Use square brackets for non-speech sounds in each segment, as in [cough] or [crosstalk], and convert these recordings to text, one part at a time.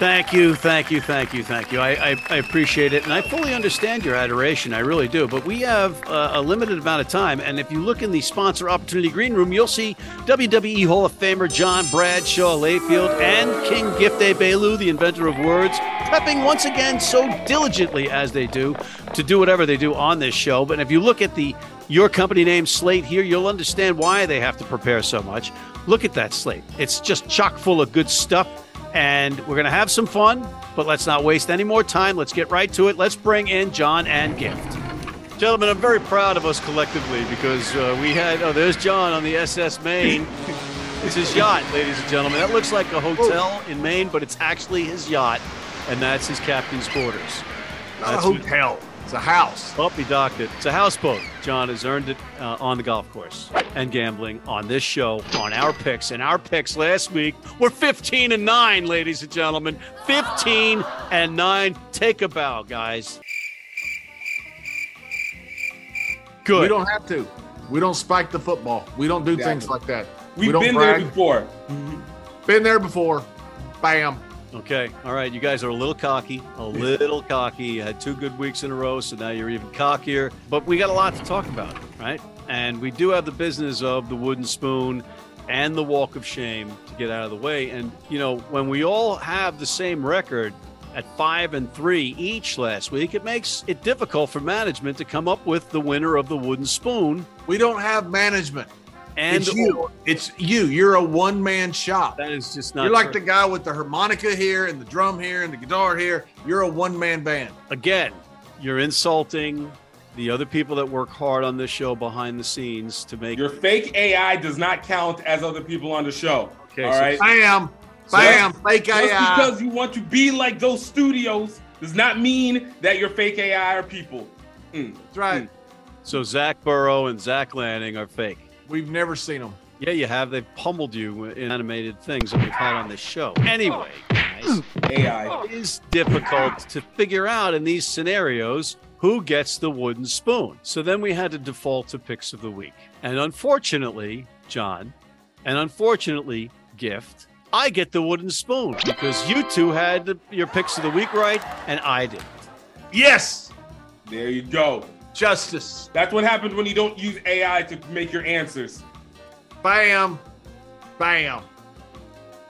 Thank you, thank you, thank you, thank you. I, I, I, appreciate it, and I fully understand your adoration. I really do. But we have uh, a limited amount of time, and if you look in the sponsor opportunity green room, you'll see WWE Hall of Famer John Bradshaw Layfield and King Gift Egbelu, the inventor of words, prepping once again so diligently as they do to do whatever they do on this show. But if you look at the your company name slate here, you'll understand why they have to prepare so much. Look at that slate; it's just chock full of good stuff and we're going to have some fun, but let's not waste any more time. Let's get right to it. Let's bring in John and Gift. Gentlemen, I'm very proud of us collectively because uh, we had, oh, there's John on the SS Maine. [laughs] it's his yacht, ladies and gentlemen. That looks like a hotel in Maine, but it's actually his yacht, and that's his captain's quarters. Not that's a hotel. What, it's a house. Oh, he docked it. It's a houseboat. John has earned it uh, on the golf course and gambling on this show, on our picks. And our picks last week were 15 and 9, ladies and gentlemen. 15 and 9. Take a bow, guys. Good. We don't have to. We don't spike the football. We don't do exactly. things like that. We've we been brag. there before. Been there before. Bam. Okay. All right. You guys are a little cocky, a little cocky. You had two good weeks in a row, so now you're even cockier. But we got a lot to talk about, right? And we do have the business of the wooden spoon and the walk of shame to get out of the way. And, you know, when we all have the same record at five and three each last week, it makes it difficult for management to come up with the winner of the wooden spoon. We don't have management. And it's you. It's you. You're a one man shop. That is just not. You're like the guy with the harmonica here and the drum here and the guitar here. You're a one man band. Again, you're insulting the other people that work hard on this show behind the scenes to make your fake AI does not count as other people on the show. Okay, all so right. Bam, bam, so fake AI. Just because you want to be like those studios does not mean that you're fake AI are people. Mm. That's right. Mm. So Zack Buhro and Zach Lanning are fake. We've never seen them. Yeah, you have. They've pummeled you in animated things that we've had on this show. Anyway, guys, [gasps] AI is difficult to figure out in these scenarios who gets the wooden spoon. So then we had to default to picks of the week. And unfortunately, John, and unfortunately, Gift, I get the wooden spoon because you two had the, your picks of the week right and I didn't. Yes. There you go. Justice. That's what happens when you don't use AI to make your answers. Bam. Bam.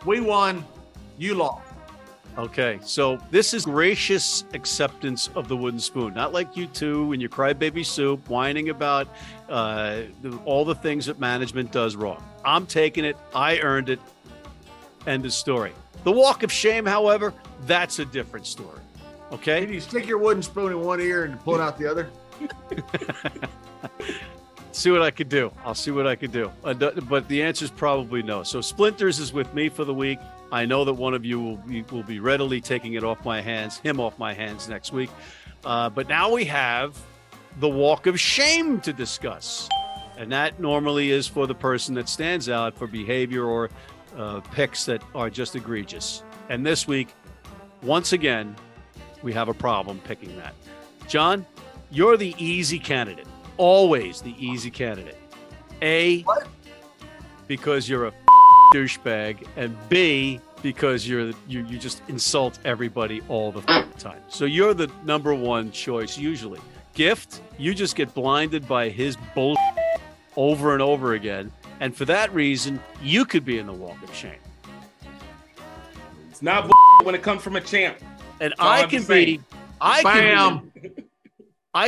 We won. You lost. Okay, so this is gracious acceptance of the wooden spoon, not like you two and your crybaby soup whining about uh, all the things that management does wrong. I'm taking it. I earned it. End of story. The walk of shame, however, that's a different story. Okay. Can you stick your wooden spoon in one ear and pull it out the other? See what I could do. I'll see what I could do. Uh, but the answer is probably no. So Splinters is with me for the week. I know that one of you will be, will be readily taking it off my hands, him off my hands next week. Uh, but now we have the walk of shame to discuss. And that normally is for the person that stands out for behavior or uh, picks that are just egregious. And this week, once again, we have a problem picking that. John, you're the easy candidate. Always the easy candidate. A, what? because you're a douchebag, and B, because you're you, you just insult everybody all the time. So you're the number one choice usually. Gift, you just get blinded by his bull over and over again, and for that reason, you could be in the walk of shame. It's not when it comes from a champ. And I can be, I can be, I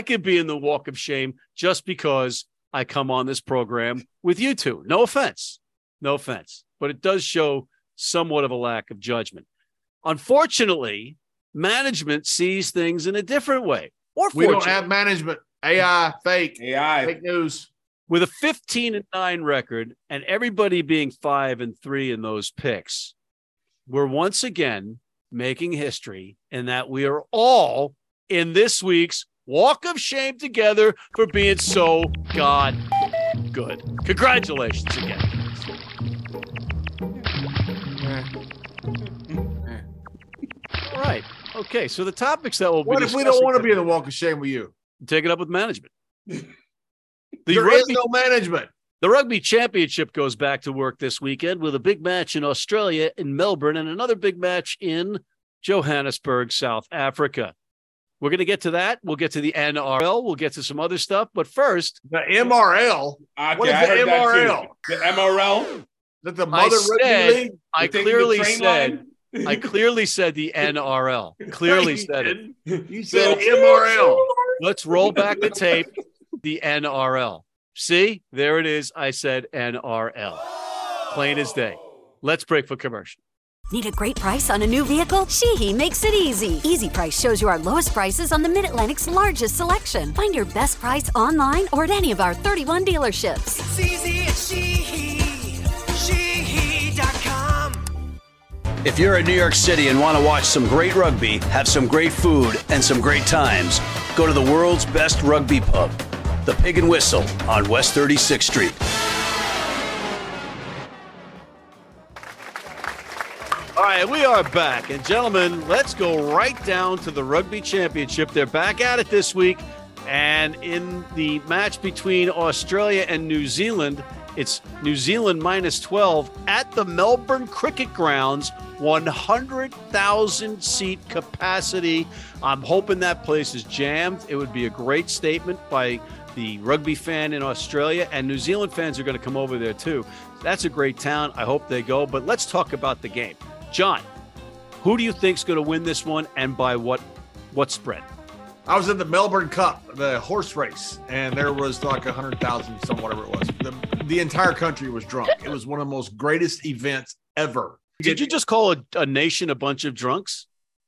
could be in the walk of shame just because I come on this program with you two. No offense. No offense. But it does show somewhat of a lack of judgment. Unfortunately, management sees things in a different way. Or we don't have management. AI, fake, AI, fake news. With a 15 and 9 record and everybody being 5 and 3 in those picks, we're once again making history in that we are all in this week's walk of shame together for being so god good. Congratulations again. All right. Okay. So the topics that will be What if we don't want to be in the walk of shame with you? take it up with management. The [laughs] There is rugby, no management. the rugby championship goes back to work this weekend with a big match in Australia in Melbourne and another big match in Johannesburg, South Africa. We're going to get to that. We'll get to the NRL. We'll get to some other stuff. But first, The MRL. Okay, What is I the MRL? The MRL. That the I mother rugby said- league. I You're taking the clearly said. I clearly said the NRL. [laughs] Clearly said it. You said MRL. Let's roll back the tape. The NRL. See, there it is. I said NRL. Plain as day. Let's break for commercial. Need a great price on a new vehicle? Sheehy makes it easy. Easy Price shows you our lowest prices on the Mid Atlantic's largest selection. Find your best price online or at any of our 31 dealerships. It's easy at Sheehy. Sheehy.com. If you're in New York City and want to watch some great rugby, have some great food, and some great times, go to the world's best rugby pub, the Pig and Whistle on West 36th Street. Right, we are back. And gentlemen, let's go right down to the rugby championship. They're back at it this week. And in the match between Australia and New Zealand, it's New Zealand minus 12 at the Melbourne Cricket Grounds, 100,000 seat capacity. I'm hoping that place is jammed. It would be a great statement by the rugby fan in Australia, and New Zealand fans are going to come over there too. That's a great town. I hope they go. But let's talk about the game. John, who do you think's going to win this one, and by what what spread? I was in the Melbourne Cup, the horse race, and there was like a hundred thousand, some whatever it was. The, the entire country was drunk. It was one of the most greatest events ever. Did you just call a, a nation a bunch of drunks?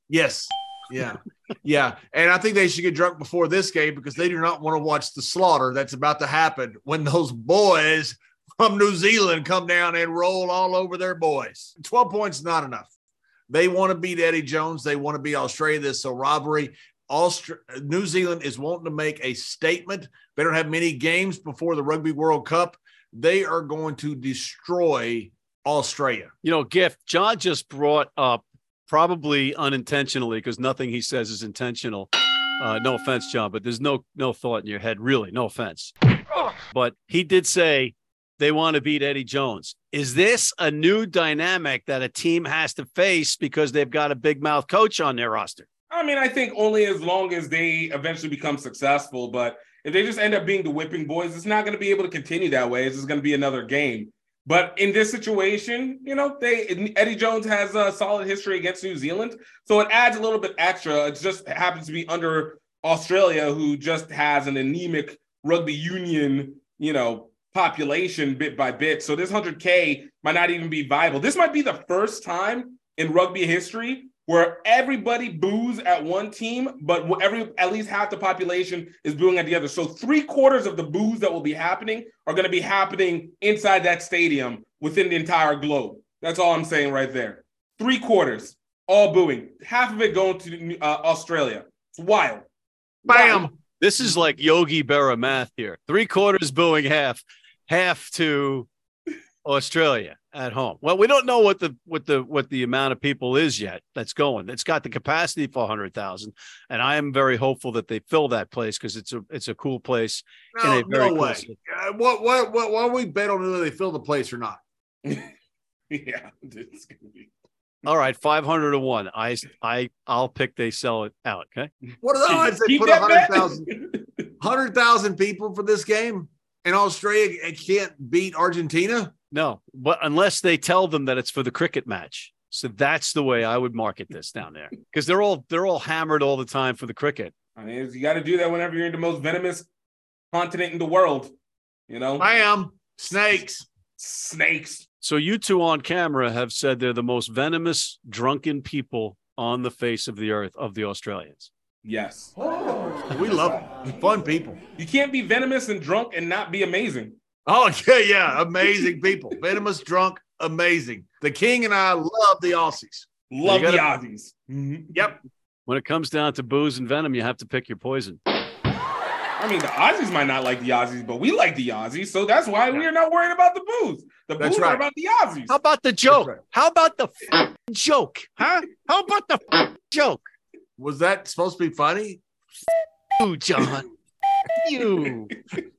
Yes. Yeah. yeah. And I think they should get drunk before this game because they do not want to watch the slaughter that's about to happen when those boys from New Zealand come down and roll all over their boys. 12 points is not enough. They want to beat Eddie Jones. They want to beat Australia. This is a robbery. Austra- New Zealand is wanting to make a statement. They don't have many games before the Rugby World Cup. They are going to destroy Australia. You know, gift. John just brought up probably unintentionally because nothing he says is intentional. Uh, no offense, John, but there's no no thought in your head, really. No offense. But he did say they want to beat Eddie Jones. Is this a new dynamic that a team has to face because they've got a big mouth coach on their roster? I mean, I think only as long as they eventually become successful. But if they just end up being the whipping boys, it's not going to be able to continue that way. It's just going to be another game. But in this situation, you know, they Eddie Jones has a solid history against New Zealand, so it adds a little bit extra. It just happens to be under Australia, who just has an anemic rugby union, you know, population bit by bit. So this 100K might not even be viable. This might be the first time in rugby history where everybody boos at one team, but every at least half the population is booing at the other. So three quarters of the boos that will be happening are going to be happening inside that stadium within the entire globe. That's all I'm saying right there. Three quarters, all booing. Half of it going to uh, Australia. It's wild. Bam. This is like Yogi Berra math here. Three quarters booing half, half to Australia at home. Well, we don't know what the what the what the amount of people is yet that's going. It's got the capacity for 100,000 and I am very hopeful that they fill that place because it's a it's a cool place in No, a very no cool way. Uh, what, what, what, why we bet on whether they fill the place or not? [laughs] yeah, it's gonna be. All right, 500 to 1. I I I'll pick they sell it out, okay? What are the odds they Keep put that bet. 100,000 100,000 people for this game and Australia can't beat Argentina? No, but unless they tell them that it's for the cricket match. So that's the way I would market this down there because they're all they're all hammered all the time for the cricket. I mean, you got to do that whenever you're in the most venomous continent in the world. You know, I am Snakes. snakes. So you two on camera have said they're the most venomous, drunken people on the face of the earth of the Australians. Yes, oh. We love them. Fun people. you can't be venomous and drunk and not be amazing. Oh, [laughs] yeah, yeah. Amazing people. Venomous, drunk, amazing. The king and I love the Aussies. Love the gotta- Aussies. Mhm. Yep. When it comes down to booze and venom, you have to pick your poison. I mean, the Aussies might not like the Aussies, but we like the Aussies, so that's why we are not worried about the booze. The That's boos right. are about the Aussies. How about the joke? right. How about the f- joke? Huh? How about the f- joke? Was that supposed to be funny? You, John. you.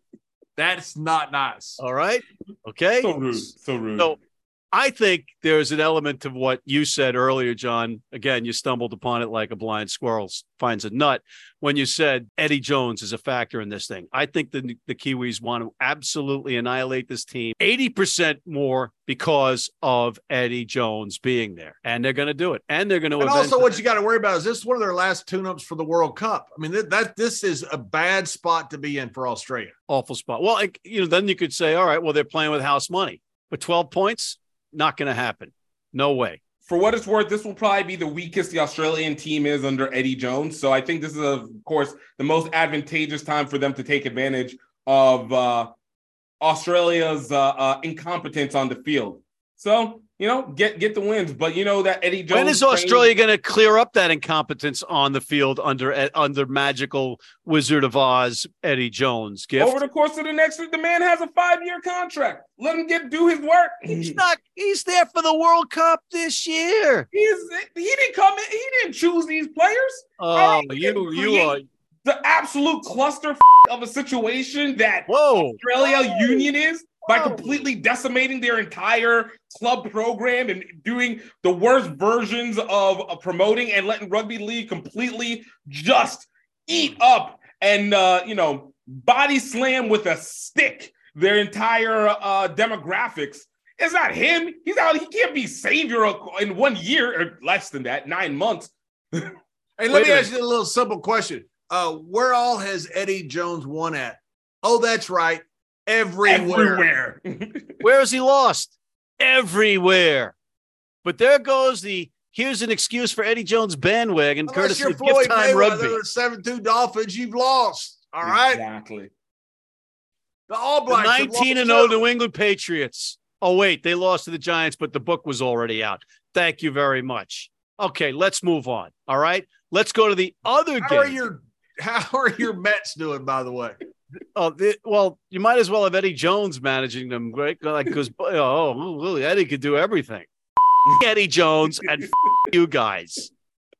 [laughs] That's not nice. All right. Okay. So rude. So rude. So I think there's an element of what you said earlier, John. Again, you stumbled upon it like a blind squirrel finds a nut when you said Eddie Jones is a factor in this thing. I think the, the Kiwis want to absolutely annihilate this team 80% more because of Eddie Jones being there. And they're going to do it. And they're going to And also, what you got to worry about is this is one of their last tune-ups for the World Cup. I mean, that, that this is a bad spot to be in for Australia. awful spot. Well, you know, then you could say, all right, well, they're playing with house money, but 12 points, not going to happen. No way. for what it's worth, this will probably be the weakest the Australian team is under Eddie Jones. So I think this is, of course, the most advantageous time for them to take advantage of uh, Australia's uh, uh, incompetence on the field. So you know, get get the wins. But you know that Eddie Jones. when is Australia going to clear up that incompetence on the field under eh, under magical Wizard of Oz Eddie Jones? Gift. over the course of the next week? The man has a five year contract. Let him get do his work. he's not. He's there for the World Cup this year. He's he didn't come in. He didn't choose these players. Oh, right, you you are. The absolute cluster of a situation that Whoa. Australia Union is by completely decimating their entire club program and doing the worst versions of, of promoting and letting rugby league completely just eat up and uh, you know body slam with a stick their entire uh, demographics. It's not him. He's out. He can't be savior in one year or less than that, nine months. [laughs] Hey, let a me ask you a little simple question. Uh, where all has Eddie Jones won at? Oh, that's right. Everywhere. Everywhere. [laughs] Where has he lost? Everywhere. But there goes the here's an excuse for Eddie Jones bandwagon, Unless courtesy you're of Floyd gift time rugby. Mayweather, seven two Dolphins, you've lost. All right. Exactly. The All The Blacks. have 19 and lost 0 New England Patriots. Oh, wait, they lost to the Giants, but the book was already out. Thank you very much. Okay, let's move on. All right. Let's go to the other How are game. your [laughs] How are your Mets doing, by the way? Oh, the, well, you might as well have Eddie Jones managing them, right? Like, because [laughs] oh, oh, Eddie could do everything. [laughs] Eddie Jones and [laughs] you guys.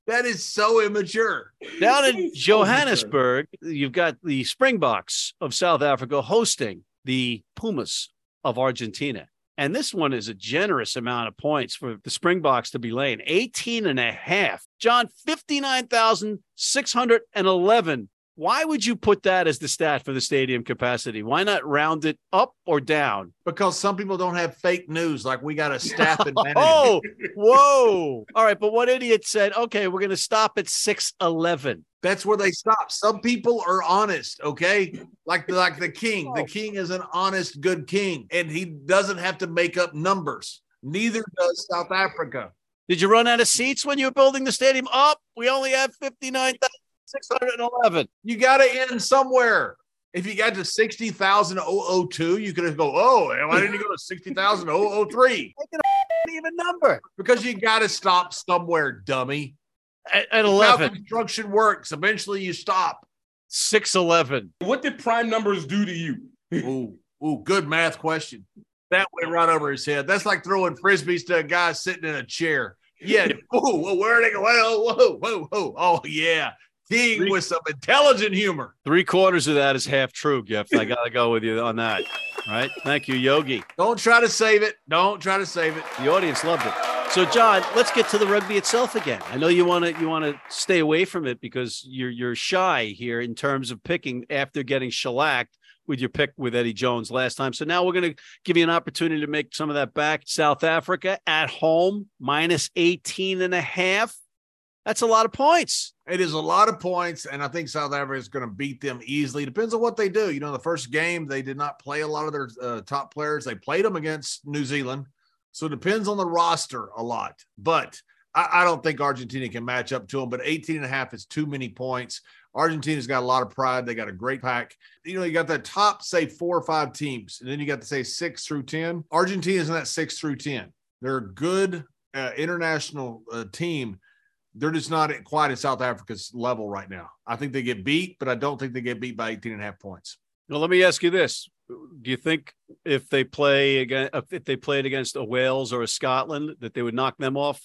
That is so immature. Down So in immature. Johannesburg, you've got the Springboks of South Africa hosting the Pumas of Argentina. And this one is a generous amount of points for the Springboks to be laying 18 and a half. John, 59,611. Why would you put that as the stat for the stadium capacity? Why not round it up or down? Because some people don't have fake news like we got a staff [laughs] and. Oh, [laughs] whoa. All right. But what idiot said, okay, we're going to stop at 611. That's where they stop. Some people are honest, okay? Like like the king. The [laughs] oh. king is an honest, good king, and he doesn't have to make up numbers. Neither does South Africa. Did you run out of seats when you were building the stadium? Up, we only have 59,611. You got to end somewhere. If you got to 60,002, you could go, oh, why didn't you go to 60,003? [laughs] Even number Because you got to stop somewhere, dummy. at, at How 11, construction works. Eventually you stop. 611. What did prime numbers do to you? Ooh, ooh, good math question. That went right over his head. That's like throwing frisbees to a guy sitting in a chair. Yeah. Ooh, well, where they go? Whoa, whoa, whoa, whoa. Oh, yeah. King with some intelligent humor. Three quarters of that is half true, Gift. I got to go with you on that. Right. Thank you, Yogi. Don't try to save it. Don't try to save it. The audience loved it. So, John, let's get to the rugby itself again. I know you want to you want to stay away from it because you're you're shy here in terms of picking after getting shellacked with your pick with Eddie Jones last time. So now we're going to give you an opportunity to make some of that back. South Africa at home minus 18 and a half. That's a lot of points. It is a lot of points, and I think South Africa is going to beat them easily. Depends on what they do. You know, the first game they did not play a lot of their uh, top players. They played them against New Zealand, so it depends on the roster a lot. But I, I don't think Argentina can match up to them. But 18 and a half is too many points. Argentina's got a lot of pride. They got a great pack. You know, you got the top, say, four or five teams, and then you got to say six through 10. Argentina's in that six through 10. They're a good uh, international uh, team they're just not at quite at South Africa's level right now. I think they get beat, but I don't think they get beat by 18 and a half points. Well, let me ask you this: Do you think if they play again, if they played against a Wales or a Scotland, that they would knock them off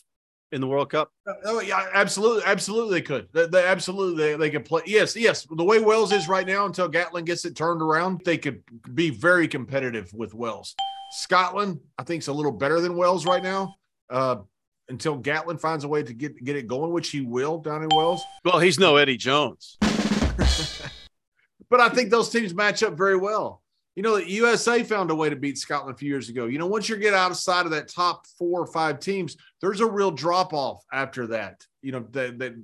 in the World Cup? Oh yeah, absolutely, absolutely they could. They, they absolutely they, they could play. Yes, yes. The way Wales is right now, until Gatland gets it turned around, they could be very competitive with Wales. Scotland, I think, is a little better than Wales right now. Uh, until Gatland finds a way to get get it going, which he will down in Wales. Well, he's no Eddie Jones. [laughs] but I think those teams match up very well. You know, the USA found a way to beat Scotland a few years ago. You know, once you get outside of that top four or five teams, there's a real drop off after that. You know, that that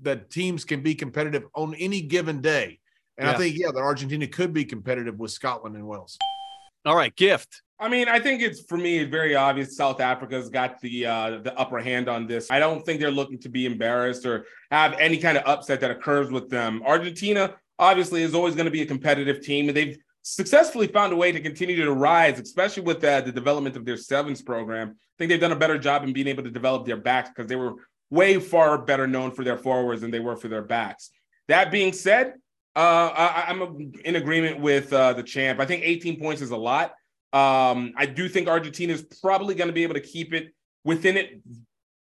that teams can be competitive on any given day. And Yeah. I think, yeah, that Argentina could be competitive with Scotland and Wales. All right, gift. I mean, I think it's for me very obvious South Africa's got the uh, the upper hand on this. I don't think they're looking to be embarrassed or have any kind of upset that occurs with them. Argentina obviously is always going to be a competitive team, and they've successfully found a way to continue to rise, especially with uh, the development of their sevens program. I think they've done a better job in being able to develop their backs because they were way far better known for their forwards than they were for their backs. That being said, uh, I, I'm in agreement with uh, the champ. I think 18 points is a lot. Um, I do think Argentina is probably going to be able to keep it within it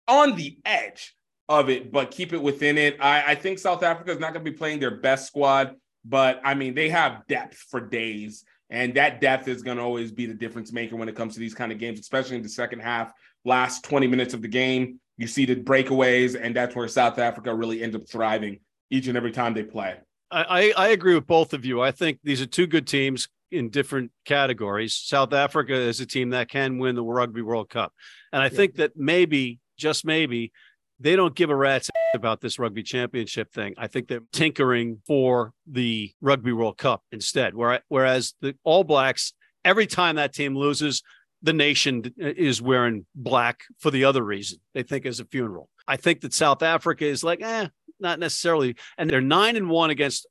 on the edge of it, but keep it within it. I, I think South Africa is not going to be playing their best squad, but I mean, they have depth for days. And that depth is going to always be the difference maker when it comes to these kind of games, especially in the second half, last 20 minutes of the game. You see the breakaways, and that's where South Africa really ends up thriving each and every time they play. I, I I agree with both of you. I think these are two good teams in different categories. South Africa is a team that can win the Rugby World Cup, and I think that maybe, just maybe, they don't give a rat's about this rugby championship thing. I think they're tinkering for the Rugby World Cup instead. Whereas the All Blacks, every time that team loses, the nation is wearing black for the other reason. They think it's a funeral. I think that South Africa is like, eh, not necessarily. And they're nine and one against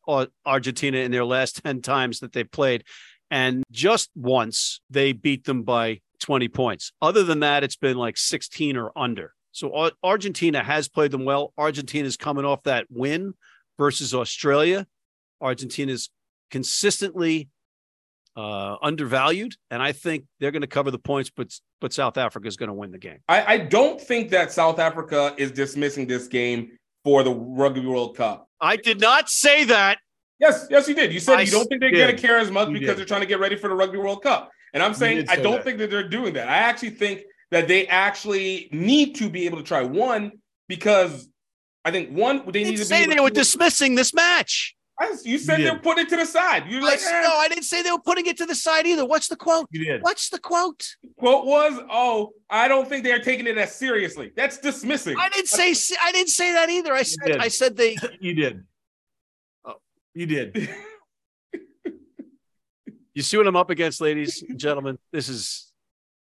Argentina in their last 10 times that they played. And just once they beat them by 20 points. Other than that, it's been like 16 or under. So Argentina has played them well. Argentina is coming off that win versus Australia. Argentina is consistently uh, undervalued, and I think they're going to cover the points, but but South Africa is going to win the game. I, I don't think that South Africa is dismissing this game for the Rugby World Cup. I did not say that. Yes, yes, you did. You said I you don't think they're did. going to care as much You because did. they're trying to get ready for the Rugby World Cup. And I'm saying I don't that. think that they're doing that. I actually think that they actually need to be able to try one because I think one they need to say they were dismissing this match. I- you said You they're putting it to the side. You're like, eh. no, I didn't say they were putting it to the side either. What's the quote? You did. What's the quote? quote was, "Oh, I don't think they're taking it as seriously." That's dismissing. I didn't say I didn't say that either. I said. I said they. You did. You did. [laughs] You see what I'm up against, ladies and gentlemen. This is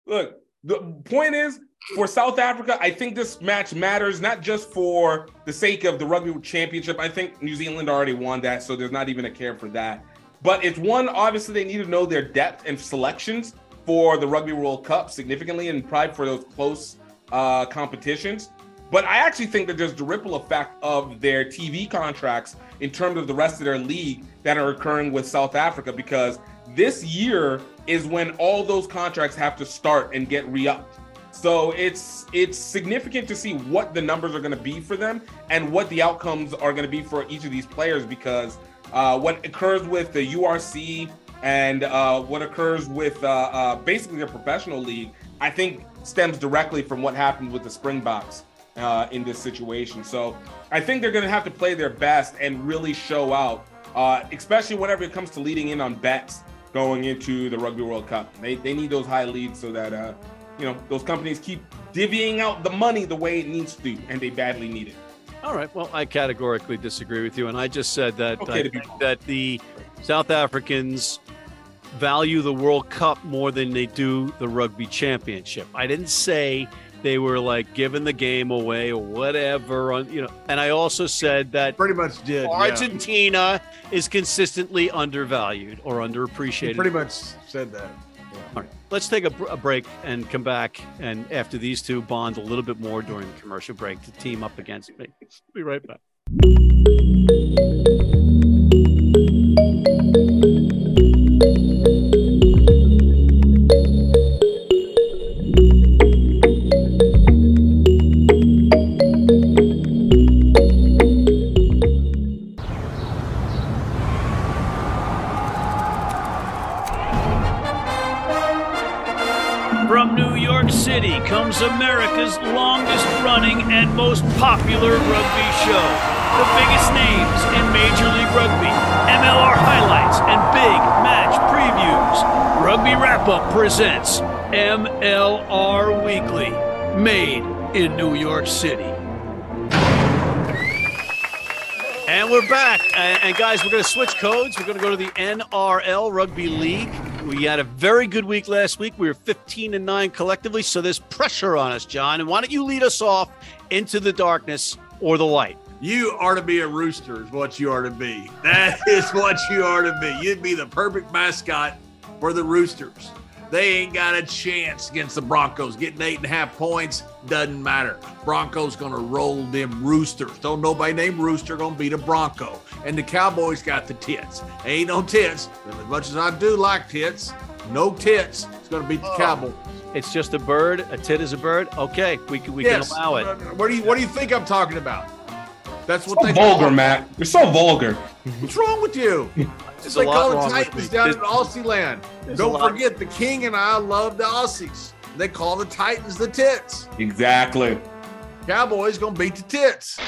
Look, the point is for South Africa, I think this match matters not just for the sake of the rugby championship. I think New Zealand already won that, so there's not even a care for that. But it's one, obviously, they need to know their depth and selections for the Rugby World Cup significantly and pride for those close uh, competitions. But I actually think that there's the ripple effect of their TV contracts in terms of the rest of their league that are occurring with South Africa because this year is when all those contracts have to start and get re-upped. So it's it's significant to see what the numbers are going to be for them and what the outcomes are going to be for each of these players because uh, what occurs with the URC and uh, what occurs with uh, uh, basically the professional league, I think stems directly from what happened with the Springboks uh, in this situation. So I think they're going to have to play their best and really show out, uh, especially whenever it comes to leading in on bets going into the Rugby World Cup. They, they need those high leads so that uh, you know those companies keep divvying out the money the way it needs to, and they badly need it. all right. Well, I categorically disagree with you, and I just said that Okay I to be think that the South Africans value the World Cup more than they do the Rugby Championship. I didn't say they were like giving the game away or whatever, on you know. And I also said that Pretty much did. yeah. Argentina is consistently undervalued or You underappreciated. pretty much said that. All right. let's take a, a break and come back. And after these two bond a little bit more during the commercial break to team up against me. Be right back. Rugby Wrap Up presents MLR Weekly, made in New York City. And we're back. And, guys, we're going to switch codes. We're going to go to the NRL Rugby League. We had a very good week last week. We were 15 and 9 collectively, so there's pressure on us, John. And why don't you lead us off into the darkness or the light? You are to be a rooster, is what you are to be. That is what you are to be. You'd be the perfect mascot for the Roosters. They ain't got a chance against the Broncos. Getting eight and a half points doesn't matter. Broncos gonna roll them Roosters. Don't nobody named Rooster gonna beat a Bronco. And the Cowboys got the tits. Ain't no tits. And as much as I do like tits, no tits. It's gonna beat the oh. Cowboys. It's just a bird. A tit is a bird. Okay, we can, we yes. can allow it. What do you What do you think I'm talking about? That's what So they vulgar, Matt. You're so vulgar. [laughs] What's wrong with you? There's like a lot call wrong the Titans down in There's- Aussie land. there's Don't forget, the King and I love the Aussies. They call the Titans the Tits. Exactly. Cowboys gonna beat the Tits.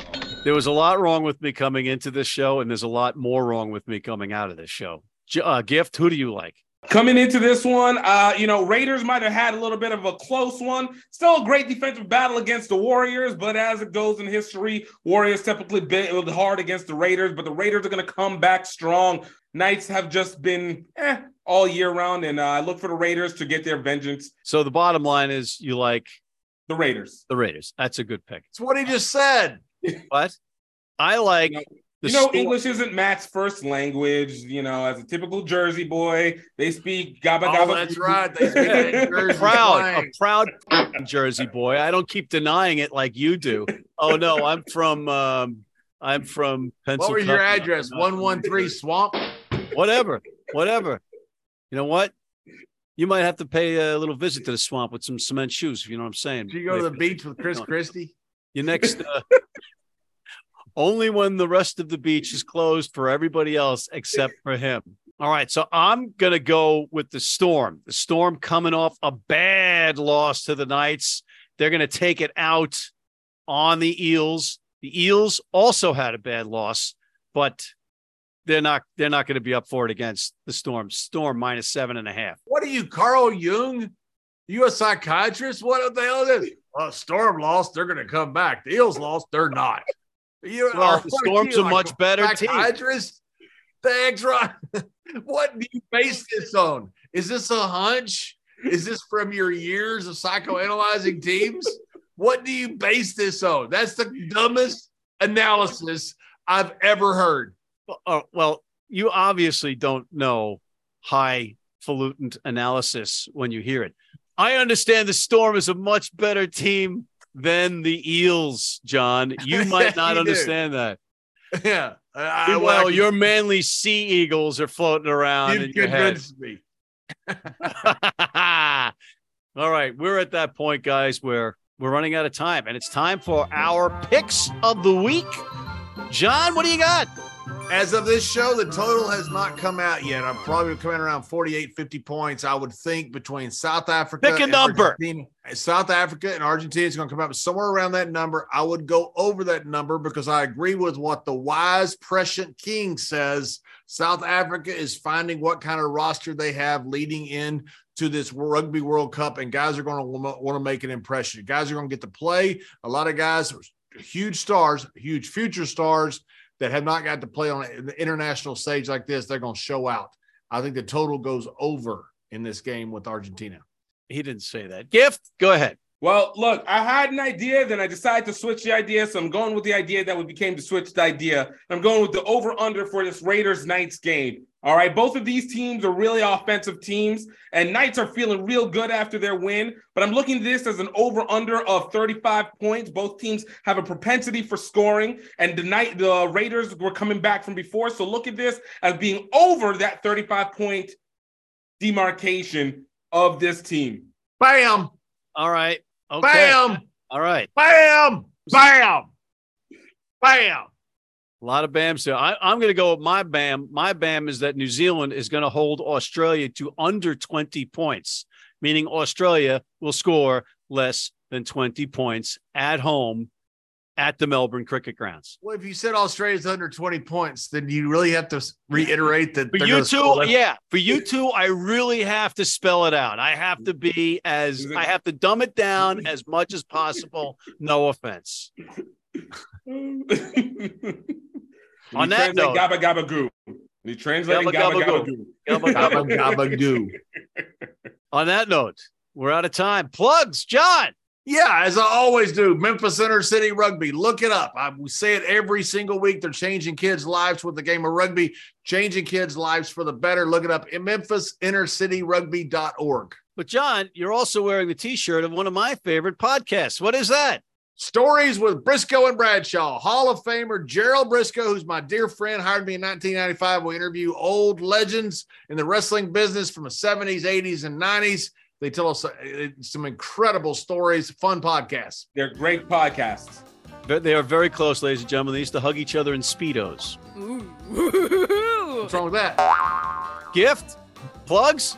There was a lot wrong with me coming into this show, and there's a lot more wrong with me coming out of this show. J- Uh, Gift, who do you like? Coming into this one, uh, you know, Raiders might have had a little bit of a close one. Still a great defensive battle against the Warriors, but as it goes in history, Warriors typically build hard against the Raiders, but the Raiders are going to come back strong. Knights have just been eh, all year round, and uh, I look for the Raiders to get their vengeance. So the bottom line is you like The Raiders. the Raiders. That's a good pick. It's what he just said. [laughs] What? I like You know- the you know, Storm- English isn't Matt's first language. You know, as a typical Jersey boy, they speak gabba Oh, gabba. that's right. They speak that [laughs] Jersey proud, a proud [laughs] Jersey boy. I don't keep denying it like you do. Oh no, I'm from um, I'm from Pennsylvania. What was your address? One one three Swamp. Whatever, whatever. You know what? You might have to pay a little visit to the swamp with some cement shoes. If you know what I'm saying. Did you go to the beach with Chris Christie? Your next. Uh, only when the rest of the beach is closed for everybody else except for him. All right, so I'm gonna go with the storm. The storm coming off a bad loss to the Knights. They're gonna take it out on the Eels. The Eels also had a bad loss, but they're not they're not going to be up for it against the Storm. Storm minus seven and a half. What are you, Carl Jung? You a psychiatrist? What the hell is this? Well, Storm lost. They're going to come back. The Eels lost. They're not. You Well, the Storm's a like much better team. Thanks, Ron. [laughs] what do you base this on? Is this a hunch? Is this from your years of psychoanalyzing teams? What do you base this on? That's the dumbest analysis I've ever heard. Uh, well, you obviously don't know highfalutin analysis when you hear it. I understand the Storm is a much better team than the Eels, John. [laughs] You might not You do. understand that. [laughs] Yeah. I, I- well, I- your manly sea eagles are floating around in your head. me. [laughs] All right, we're at that point, guys, where we're running out of time, and it's time for our picks of the week. John, what do you got? As of this show, the total has not come out yet. I'm probably coming around 48, 50 points. I would think between South Africa Pick a and number. Argentina. South Africa and Argentina is going to come up somewhere around that number. I would go over that number because I agree with what the wise, prescient king says. South Africa is finding what kind of roster they have leading in to this Rugby World Cup, and guys are going to want to make an impression. Guys are going to get to play. A lot of guys, huge stars, huge future stars that have not got to play on an international stage like this, they're going to show out. I think the total goes over in this game with Argentina. He didn't say that. Gift, go ahead. Well, look, I had an idea, then I decided to switch the idea. So I'm going with the idea that would became the switched idea. I'm going with the over under for this Raiders Knights game. All right, both of these teams are really offensive teams, and Knights are feeling real good after their win. But I'm looking at this as an over under of 35 points. Both teams have a propensity for scoring, and the night the Raiders were coming back from before. So look at this as being over that 35 point demarcation of this team. Bam, All right. Okay. bam, All right. bam, bam, bam. A lot of BAMs there. I, I'm going to go with my BAM. My BAM is that New Zealand is going to hold Australia to under 20 points, meaning Australia will score less than 20 points at home at the Melbourne Cricket Grounds. Well, if you said Australia's under 20 points, then you really have to [laughs] reiterate that. For you gonna two, yeah. For you two, I really have to spell it out. I have to be as I have to dumb it down [laughs] as much as possible. No offense. [laughs] On that note- Gabba Gabba Goo. You translate Gabba Gabba Gabba Gabba Goo. Goo. Gabba, gabba, goo. On that note, we're out of time. Plugs, John. Yeah, as I always do, Memphis Inner City Rugby. Look it up. I we say it every single week. They're changing kids' lives with the game of rugby, changing kids' lives for the better. Look it up at memphisinnercityrugby.org. But John, you're also wearing the T-shirt of one of my favorite podcasts. What is that? Stories with Brisco and Bradshaw, Hall of Famer Gerald Brisco, who's my dear friend, hired me in 1995. We interview old legends in the wrestling business from the 70s, 80s, and 90s. They tell us uh, some incredible stories, fun podcasts. They're great podcasts. They- They are very close, ladies and gentlemen. They used to hug each other in speedos. What's wrong with that? Gift, plugs.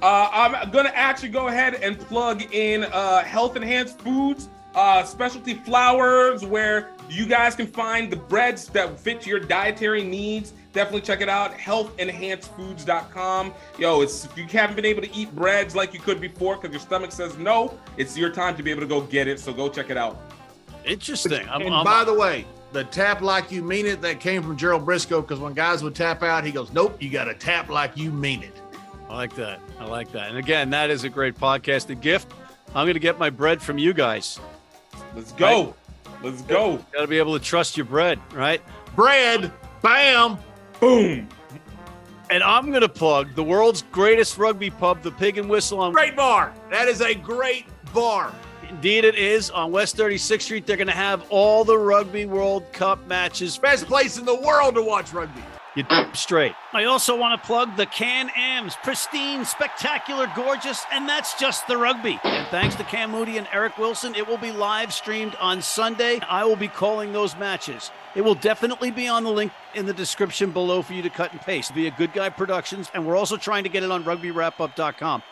Uh, I'm gonna actually go ahead and plug in uh, health enhanced foods, uh, specialty flours, where you guys can find the breads that fit your dietary needs. Definitely check it out. Healthenhancedfoods.com. Yo, it's if you haven't been able to eat breads like you could before because your stomach says no, it's your time to be able to go get it. So go check it out. Interesting. I'm, And I'm- by the way, the tap like you mean it that came from Gerald Brisco because when guys would tap out, he goes, Nope, you got to tap like you mean it. I like that. I like that. And again, that is a great podcast. The gift. I'm going to get my bread from you guys. Let's go. Let's go. Got to be able to trust your bread, right? Bread, bam. Boom. And I'm going to plug the world's greatest rugby pub, the Pig and Whistle on Great bar. That is a great bar. Indeed, it is on West 36th Street. They're going to have all the Rugby World Cup matches. Best place in the world to watch rugby. You straight. I also want to plug the Can Ams, pristine, spectacular, gorgeous, and that's just the rugby. And thanks to Cam Moody and Eric Wilson, it will be live streamed on Sunday. I will be calling those matches. It will definitely be on the link in the description below for you to cut and paste via Good Guy Productions, and we're also trying to get it on RugbyWrapUp.com.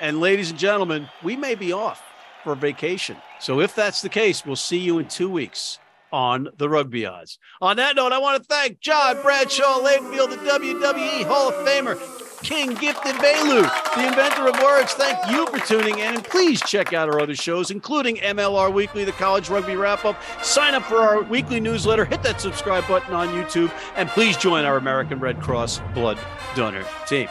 And ladies and gentlemen, we may be off for vacation. So if that's the case, we'll see you in two weeks on the Rugby Odds. On that note, I want to thank John Bradshaw Layfield, the WWE Hall of Famer, King Gift Egbelu, the inventor of words. Thank you for tuning in, and please check out our other shows, including MLR Weekly, the College Rugby Wrap Up. Sign up for our weekly newsletter, hit that subscribe button on YouTube, and please join our American Red Cross Blood Donor Team.